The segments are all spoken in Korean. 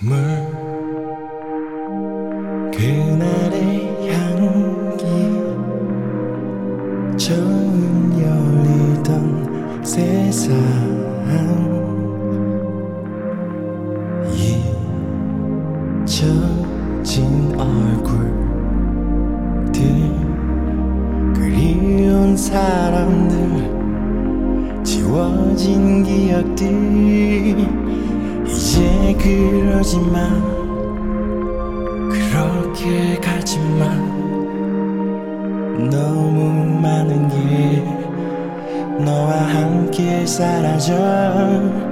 선물. 그날의 향기. 처음 열리던 세상 그러지만 그렇게 가지만 너무 많은 게 너와 함께 사라져.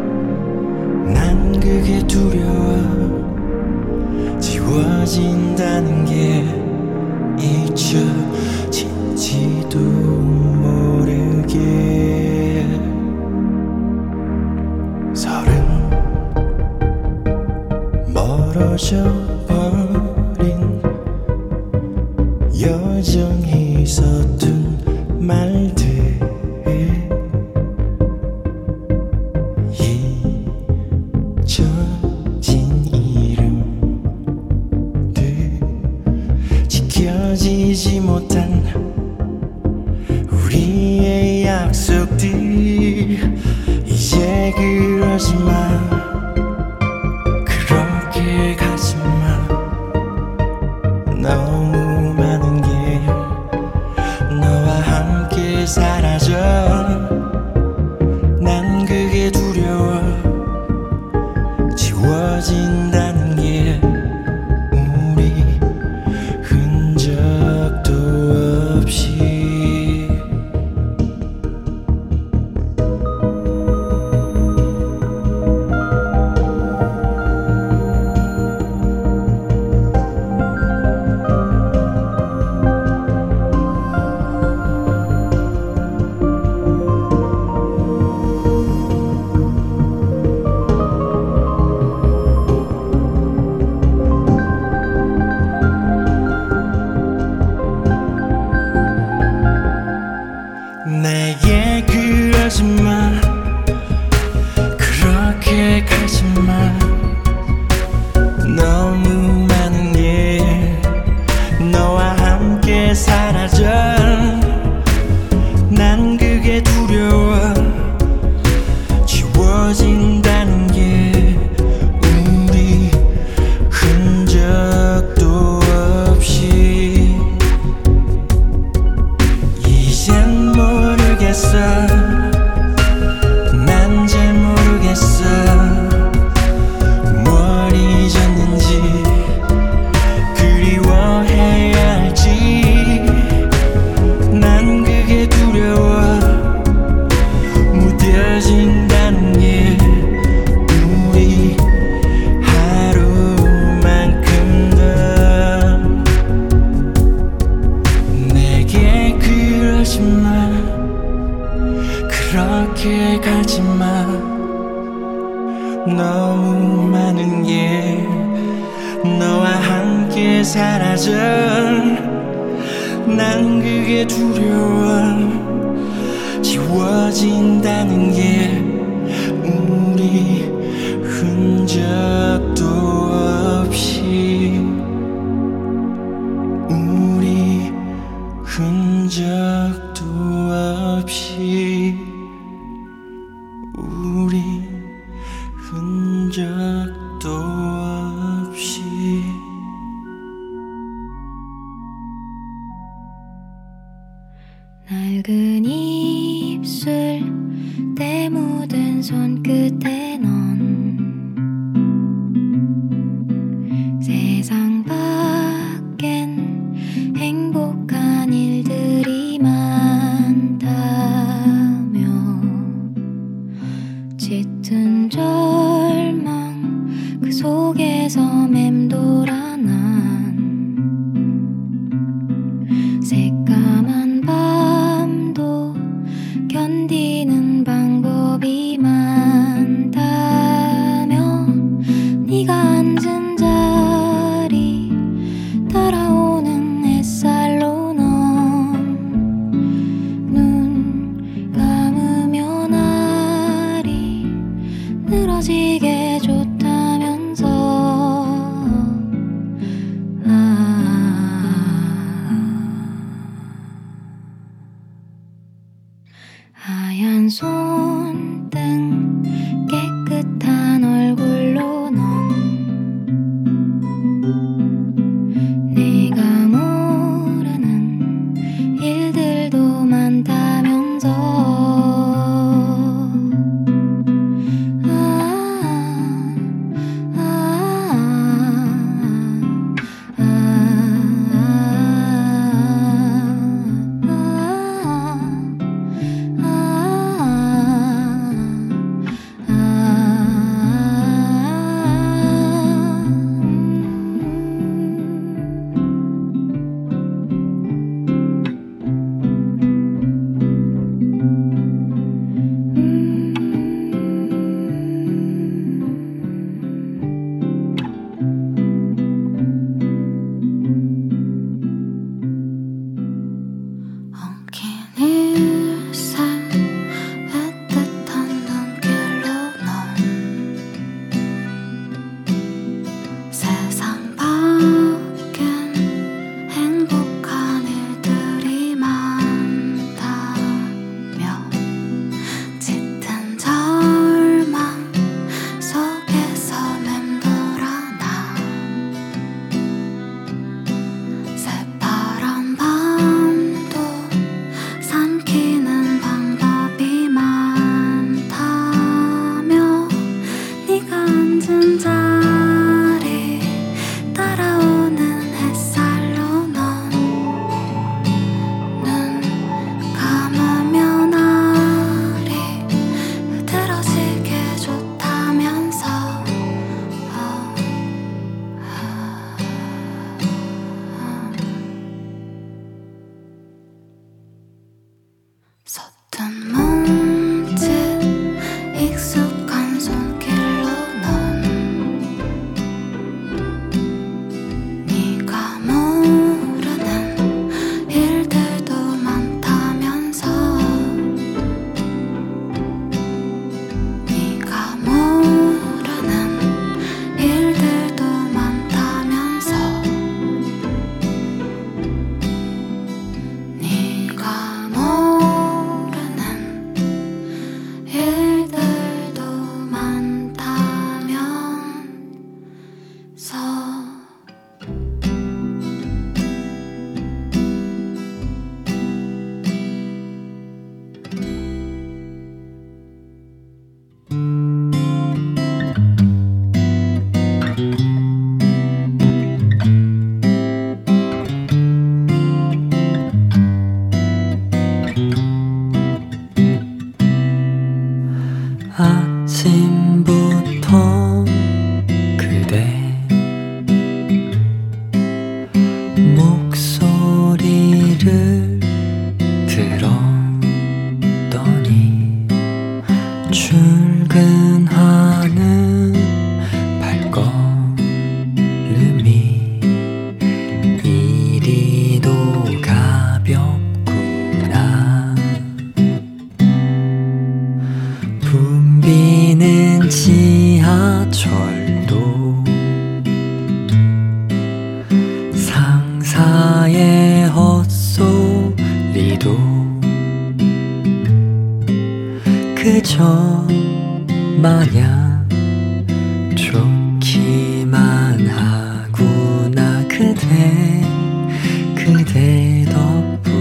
꿈이었을까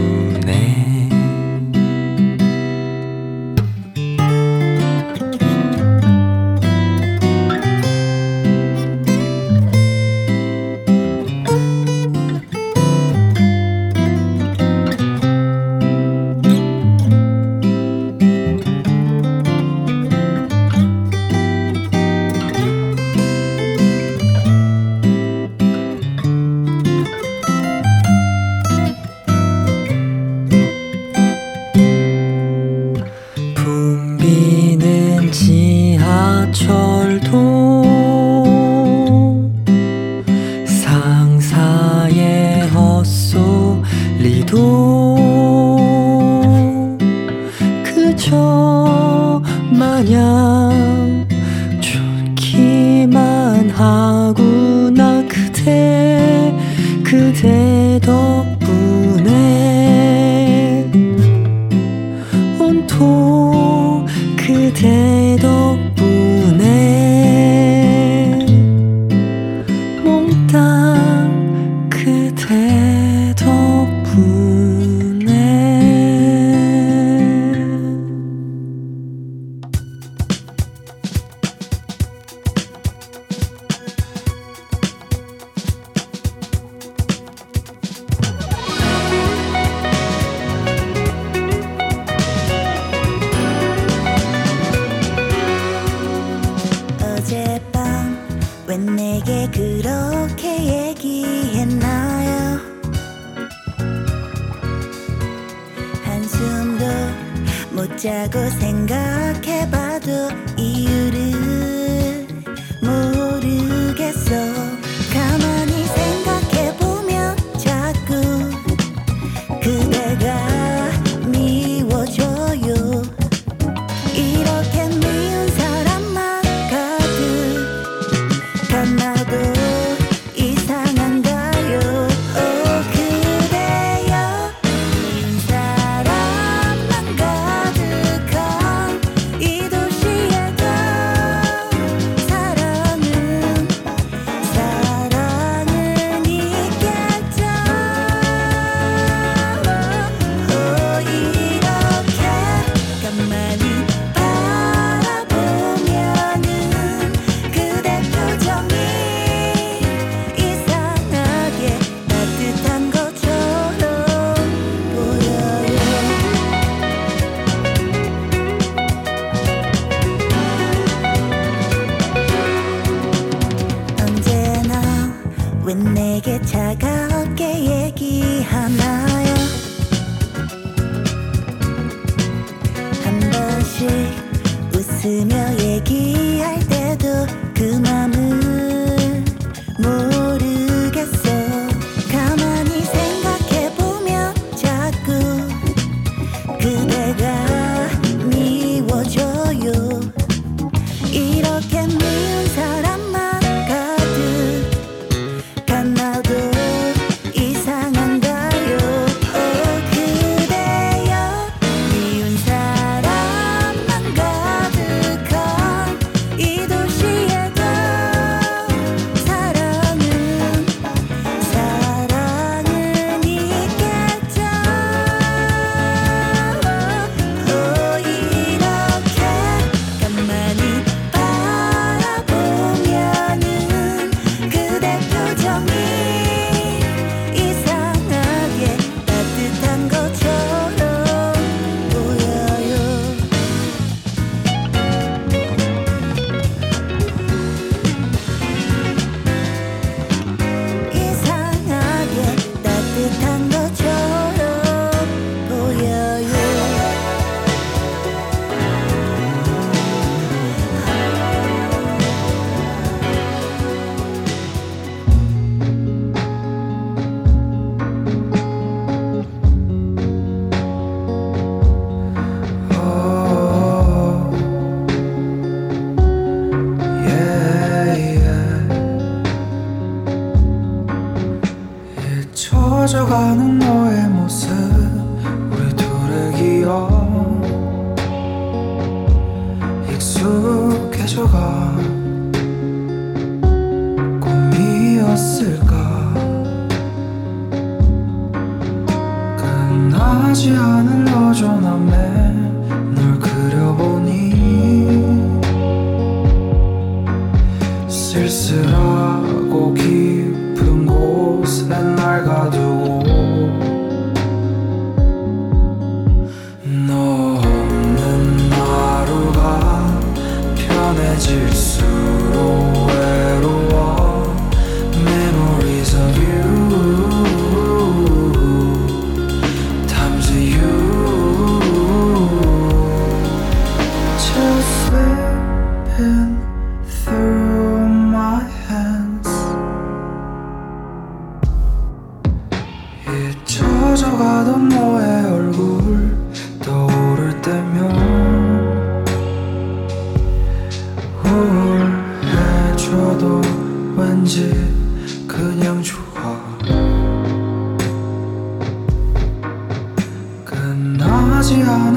지기만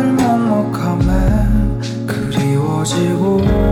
하는구나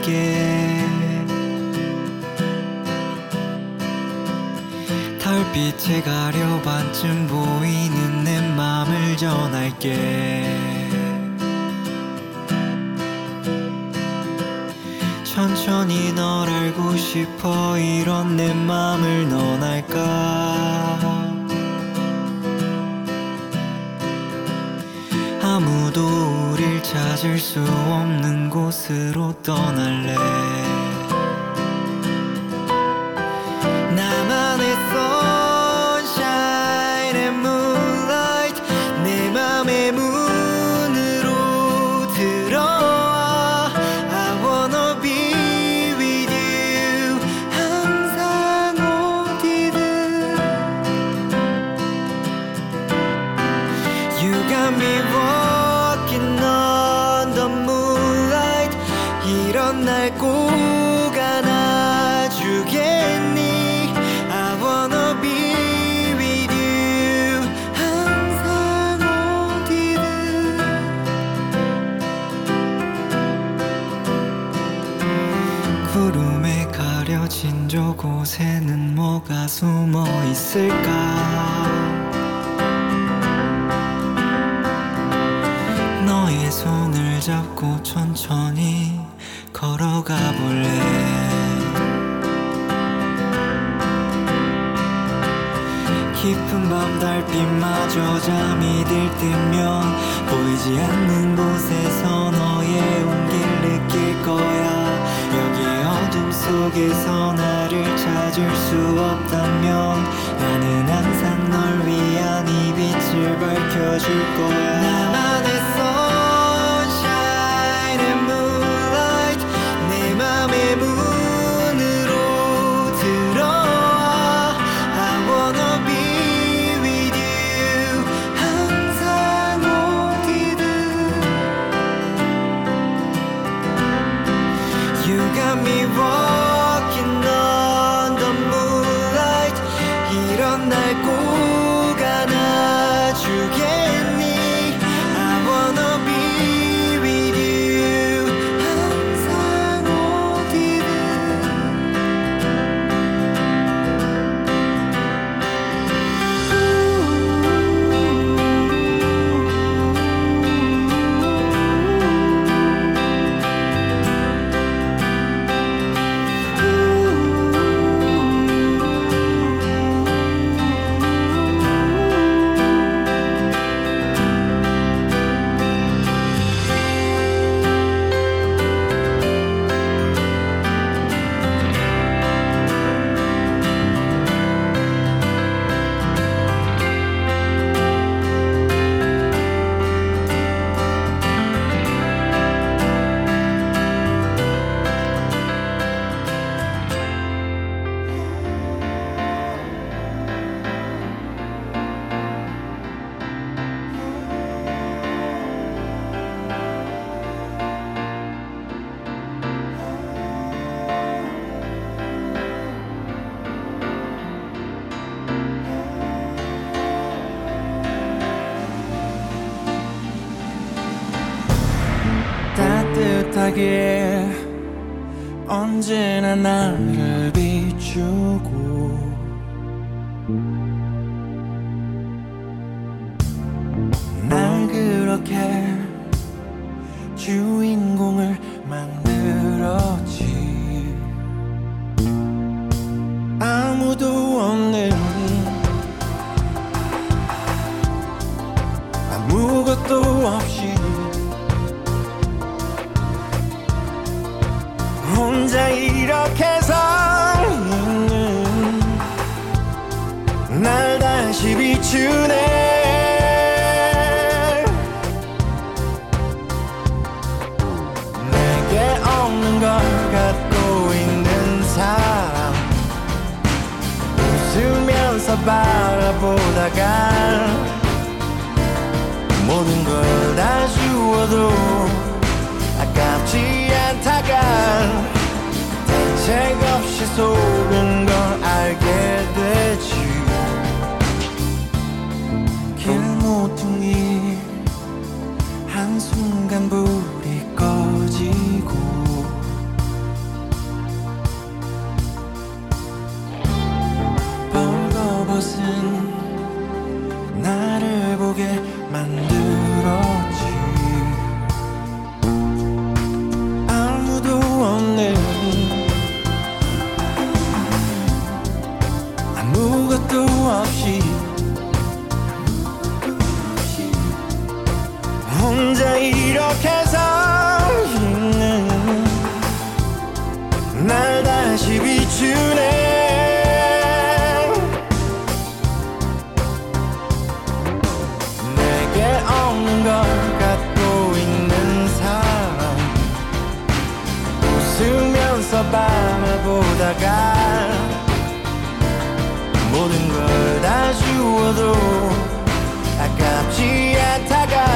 너에게 달빛에 가려 반쯤 보이는 내 맘을 전할게. 천천히 널 알고 싶어 이런 내 맘을 넌 알까? 아무도 찾을 수 없는 곳으로 떠날래 천천히 걸어가 볼래? 깊은 밤 달빛마저 잠이 들 때면 보이지 않는 곳에서 너의 온길 느낄 거야. 여기 어둠 속에서 나를 찾을 수 없다면 나는 항상 널 위한 이 빛을 밝혀줄 거야. 나만의 서 바라보다가 모든 걸 다 주워도 아깝지 않다가 대책 없이 속은 걸 알게 되지. 길모퉁이 한순간 불이 꺼지고 벌거벗은 나를 보게 만들었지. 아무도 없는 아무것도 없이 혼자 이렇게 서 있는 날 다시 비추네 웃으면서 바라보다가 모든 걸 다 주워도 아깝지 않다가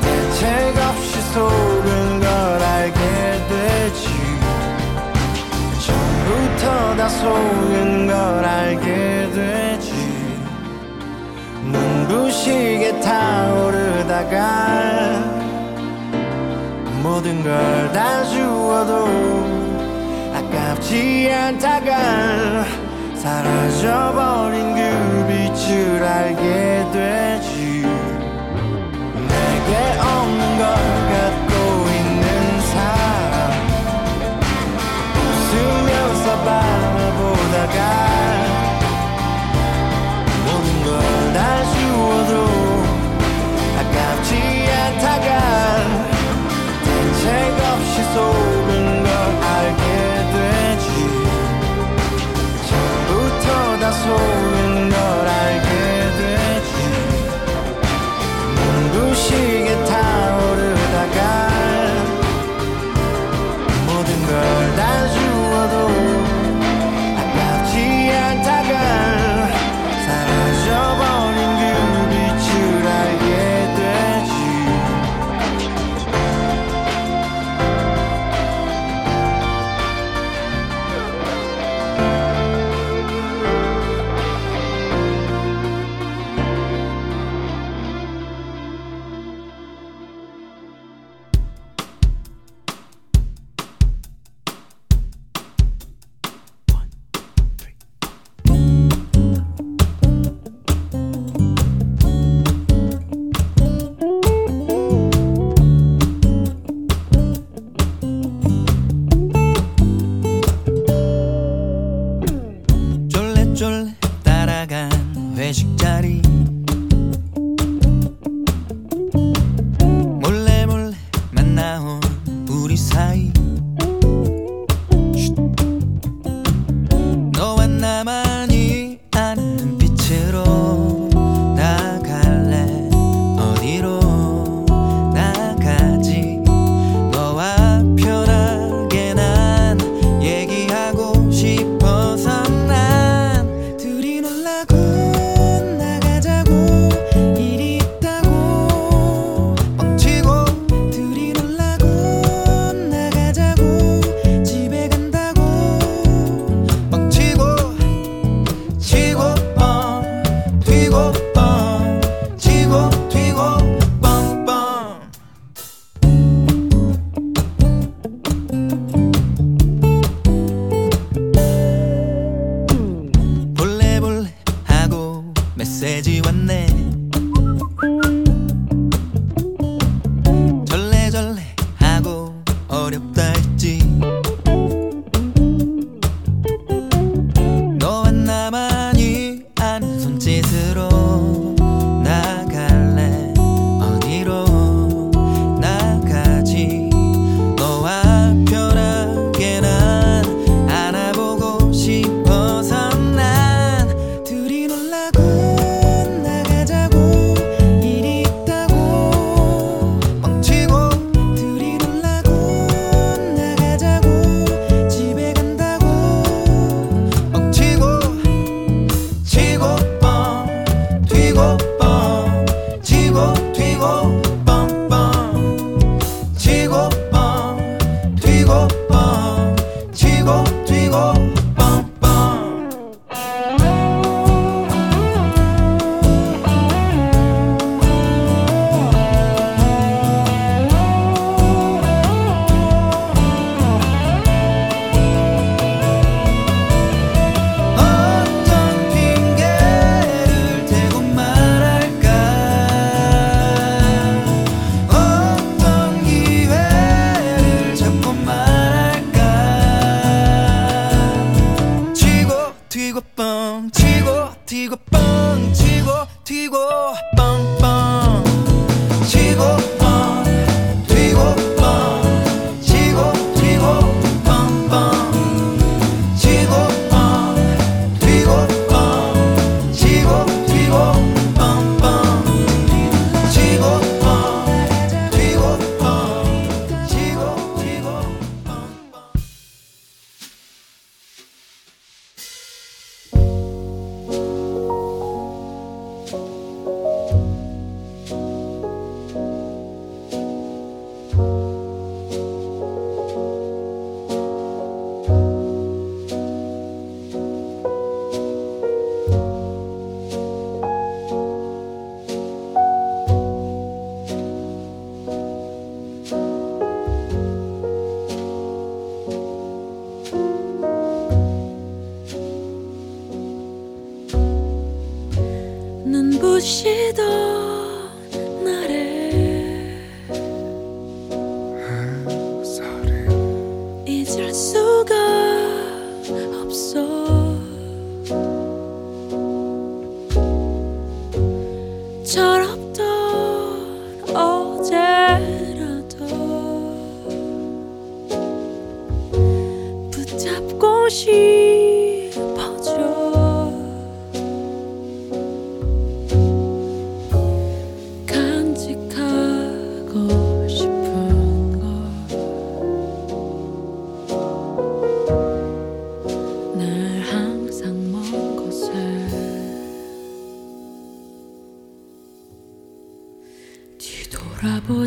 대책 없이 속은 걸 알게 되지. 처음부터 다 속은 걸 알게 되지. 눈부시게 타오르다가 모든 걸 다 주워도 아깝지 않다가 사라져버린 그 빛을 알게 되지. 내게 없는 걸 갖고 있는 사람. 웃으면서 바라보다가 모든 걸 다 주워도 없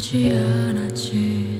뒤돌아보지 않았지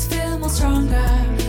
always feel more stronger.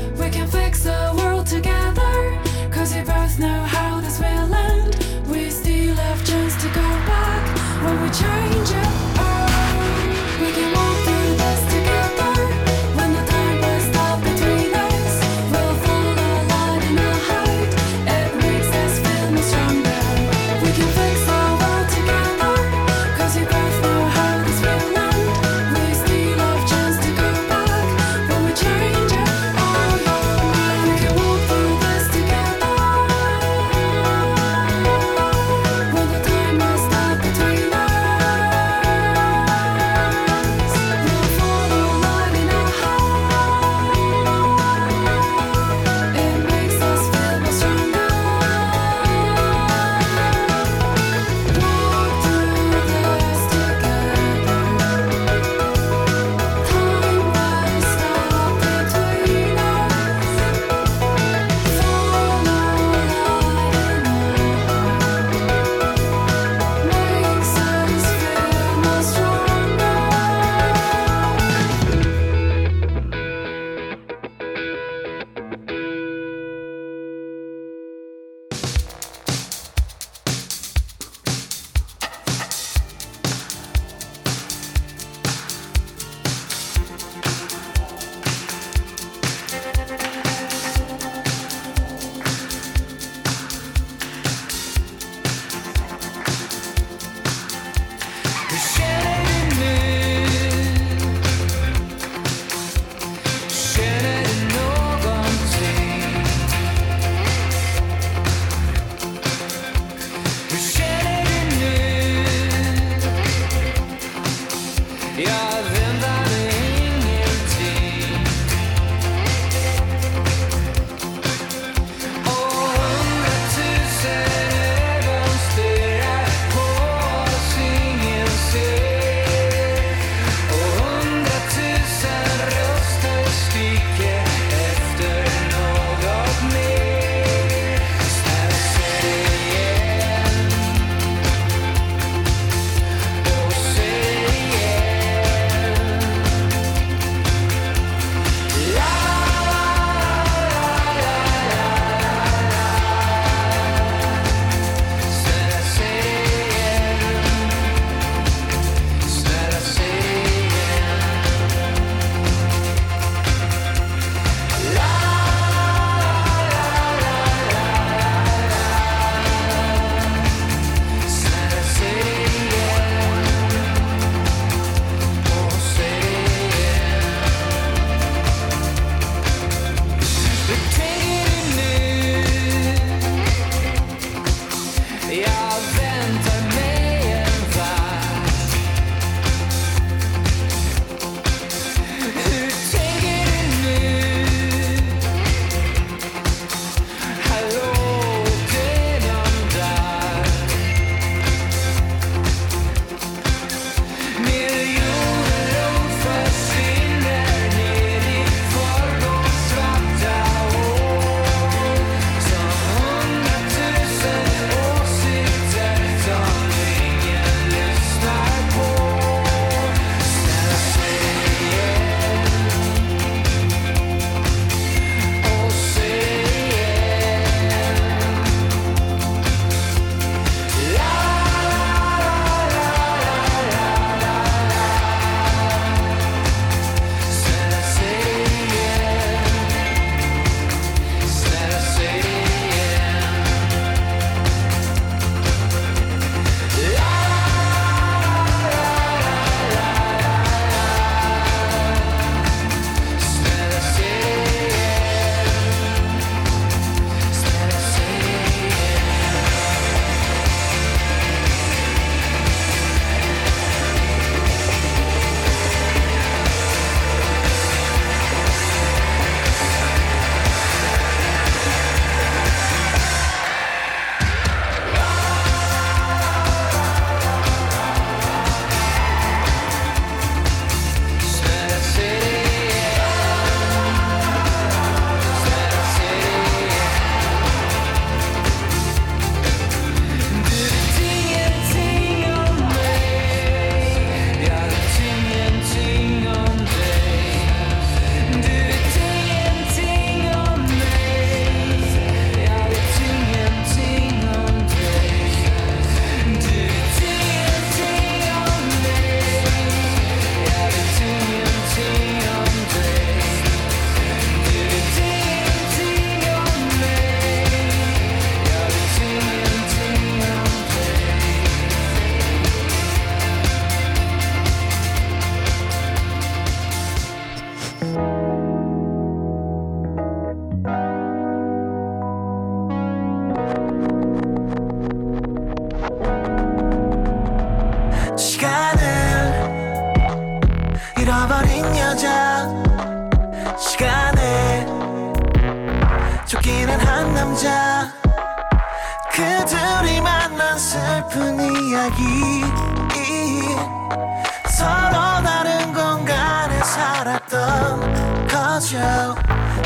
거죠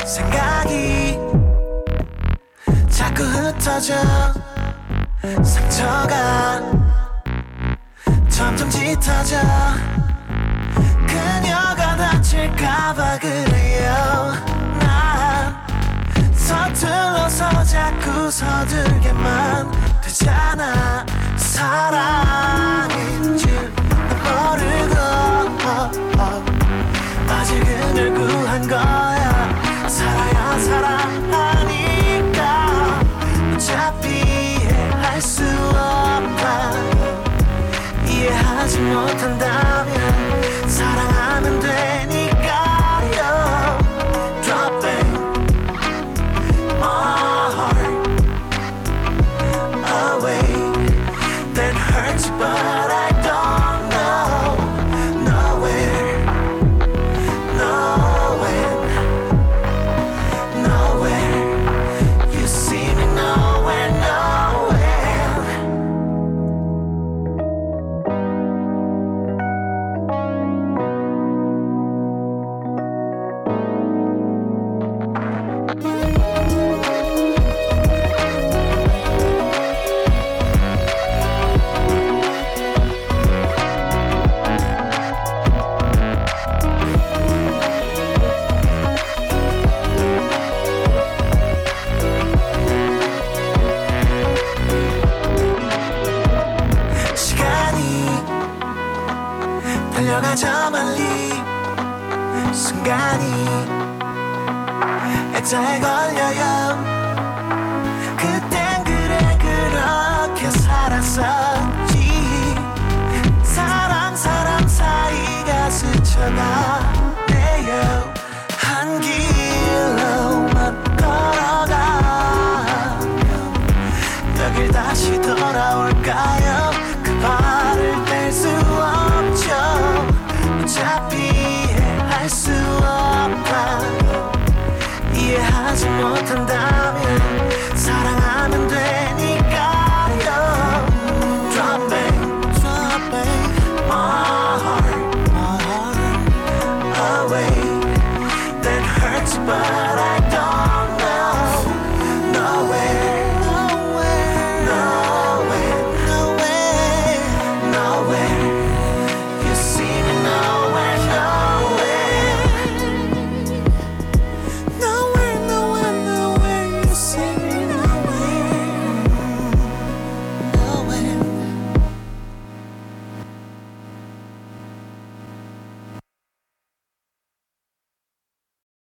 생각이 자꾸 흩어져. 상처가 점점 짙어져. 그녀가 다칠까봐 그래요. 난 서툴러서 자꾸 서툴게만 되잖아. 사랑인 줄 모르고 그늘 구한 거야. 살아야 사랑하니까 어차피 이해할 수 없다. 이해하지 못한다면